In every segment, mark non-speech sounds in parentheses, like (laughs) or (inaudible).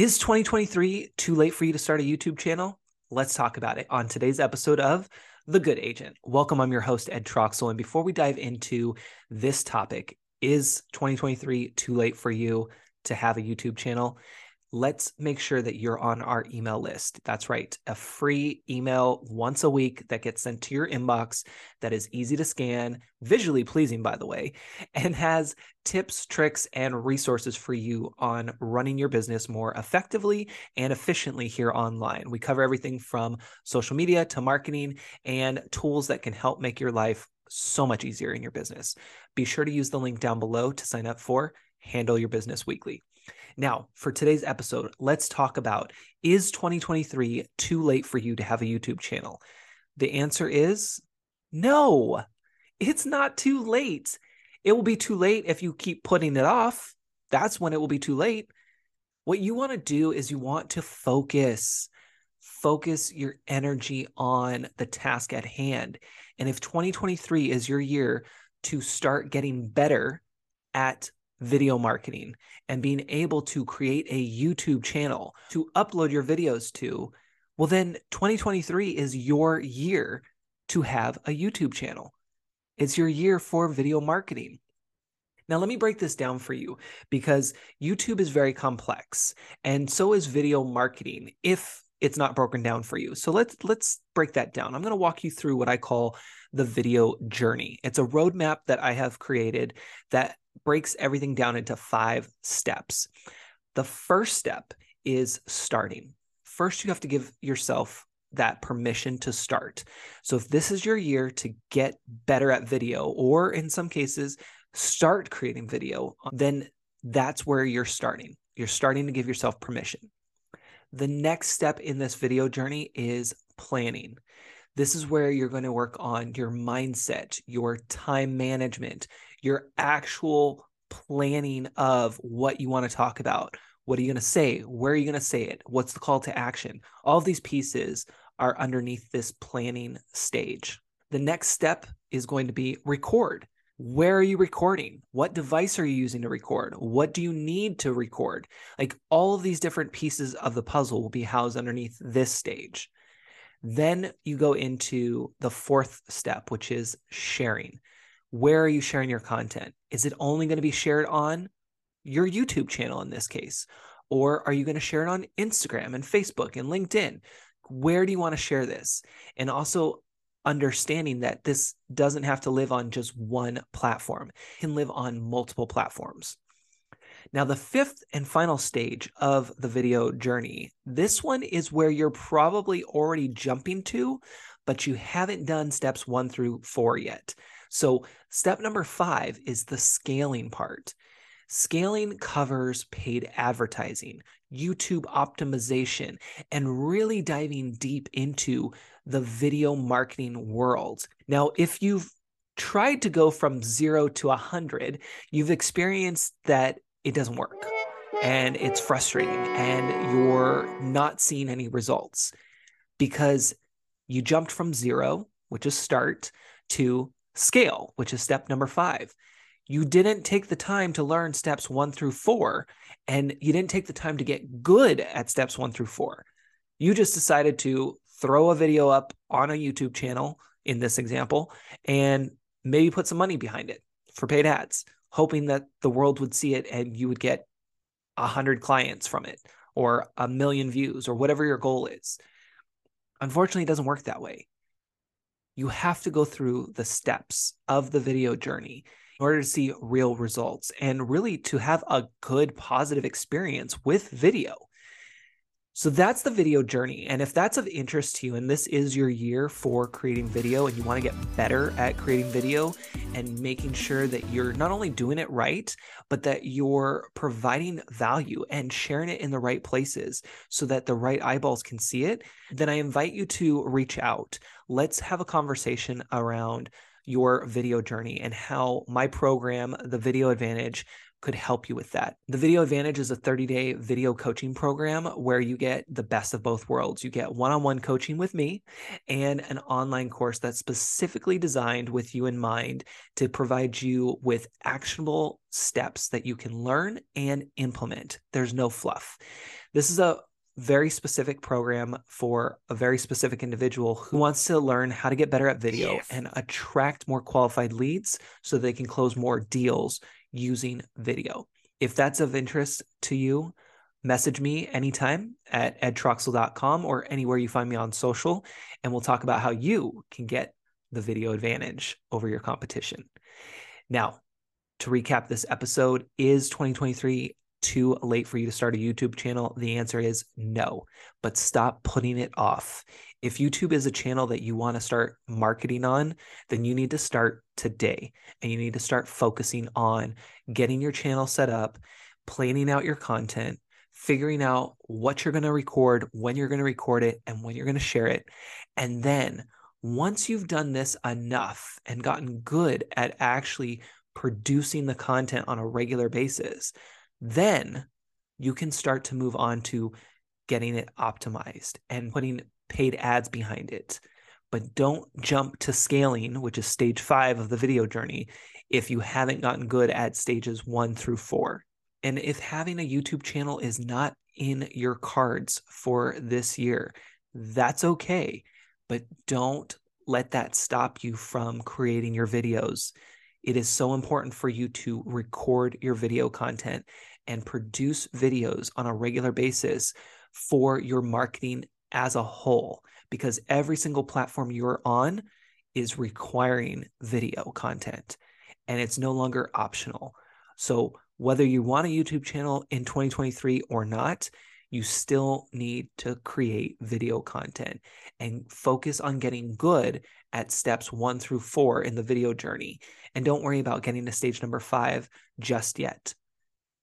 Is 2023 too late for you to start a YouTube channel? Let's talk about it on today's episode of The Good Agent. Welcome, I'm your host, Ed Troxel. And before we dive into this topic, is 2023 too late for you to have a YouTube channel? Let's make sure that you're on our email list. That's right, a free email once a week that gets sent to your inbox that is easy to scan, visually pleasing, by the way, (laughs) and has tips, tricks, and resources for you on running your business more effectively and efficiently here online. We cover everything from social media to marketing and tools that can help make your life so much easier in your business. Be sure to use the link down below to sign up for Handle Your Business Weekly. Now, for today's episode, let's talk about is 2023 too late for you to have a YouTube channel? The answer is no, it's not too late. It will be too late if you keep putting it off. That's when it will be too late. What you want to do is you want to focus. Focus your energy on the task at hand. And if 2023 is your year to start getting better at video marketing and being able to create a YouTube channel to upload your videos to, well, then 2023 is your year to have a YouTube channel. It's your year for video marketing. Now, let me break this down for you because YouTube is very complex and so is video marketing if it's not broken down for you. So let's let's break that down. I'm going to walk you through what I call the video journey. It's a roadmap that I have created that breaks everything down into five steps. The first step is starting. First, you have to give yourself that permission to start. So, if this is your year to get better at video, or in some cases, start creating video, then that's where you're starting. You're starting to give yourself permission. The next step in this video journey is planning. This is where you're going to work on your mindset, your time management, your actual planning of what you want to talk about. What are you going to say? Where are you going to say it? What's the call to action? All of these pieces are underneath this planning stage. The next step is going to be record. Where are you recording? What device are you using to record? What do you need to record? Like all of these different pieces of the puzzle will be housed underneath this stage. Then you go into the fourth step, which is sharing where are you sharing your content? Is it only going to be shared on your YouTube channel in this case? Or are you going to share it on Instagram and Facebook and LinkedIn? Where do you want to share this? And also understanding that this doesn't have to live on just one platform, it can live on multiple platforms. Now, the fifth and final stage of the video journey, this one is where you're probably already jumping to, but you haven't done steps one through four yet. So, step number five is the scaling part. Scaling covers paid advertising, YouTube optimization, and really diving deep into the video marketing world. Now, if you've tried to go from zero to a 100, you've experienced that it doesn't work and it's frustrating and you're not seeing any results because you jumped from zero, which is start, to scale, which is step number five. You didn't take the time to learn steps one through four, and you didn't take the time to get good at steps one through four. You just decided to throw a video up on a YouTube channel in this example and maybe put some money behind it for paid ads, hoping that the world would see it and you would get a hundred clients from it or a million views or whatever your goal is. Unfortunately, it doesn't work that way you have to go through the steps of the video journey in order to see real results and really to have a good positive experience with video. So that's the video journey. And if that's of interest to you, and this is your year for creating video, and you want to get better at creating video and making sure that you're not only doing it right, but that you're providing value and sharing it in the right places so that the right eyeballs can see it, then I invite you to reach out. Let's have a conversation around your video journey and how my program, The Video Advantage, could help you with that. The Video Advantage is a 30 day video coaching program where you get the best of both worlds. You get one on one coaching with me and an online course that's specifically designed with you in mind to provide you with actionable steps that you can learn and implement. There's no fluff. This is a very specific program for a very specific individual who wants to learn how to get better at video yes. and attract more qualified leads so they can close more deals using video. If that's of interest to you, message me anytime at edtroxel.com or anywhere you find me on social, and we'll talk about how you can get the video advantage over your competition. Now, to recap this episode, is 2023 too late for you to start a YouTube channel? The answer is no, but stop putting it off. If YouTube is a channel that you want to start marketing on, then you need to start today and you need to start focusing on getting your channel set up, planning out your content, figuring out what you're going to record, when you're going to record it, and when you're going to share it. And then once you've done this enough and gotten good at actually producing the content on a regular basis, then you can start to move on to getting it optimized and putting paid ads behind it. But don't jump to scaling, which is stage five of the video journey, if you haven't gotten good at stages one through four. And if having a YouTube channel is not in your cards for this year, that's okay. But don't let that stop you from creating your videos. It is so important for you to record your video content and produce videos on a regular basis for your marketing as a whole, because every single platform you're on is requiring video content and it's no longer optional. So, whether you want a YouTube channel in 2023 or not, you still need to create video content and focus on getting good at steps one through four in the video journey. And don't worry about getting to stage number five just yet.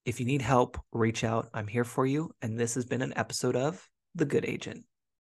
If you need help, reach out. I'm here for you. And this has been an episode of The Good Agent.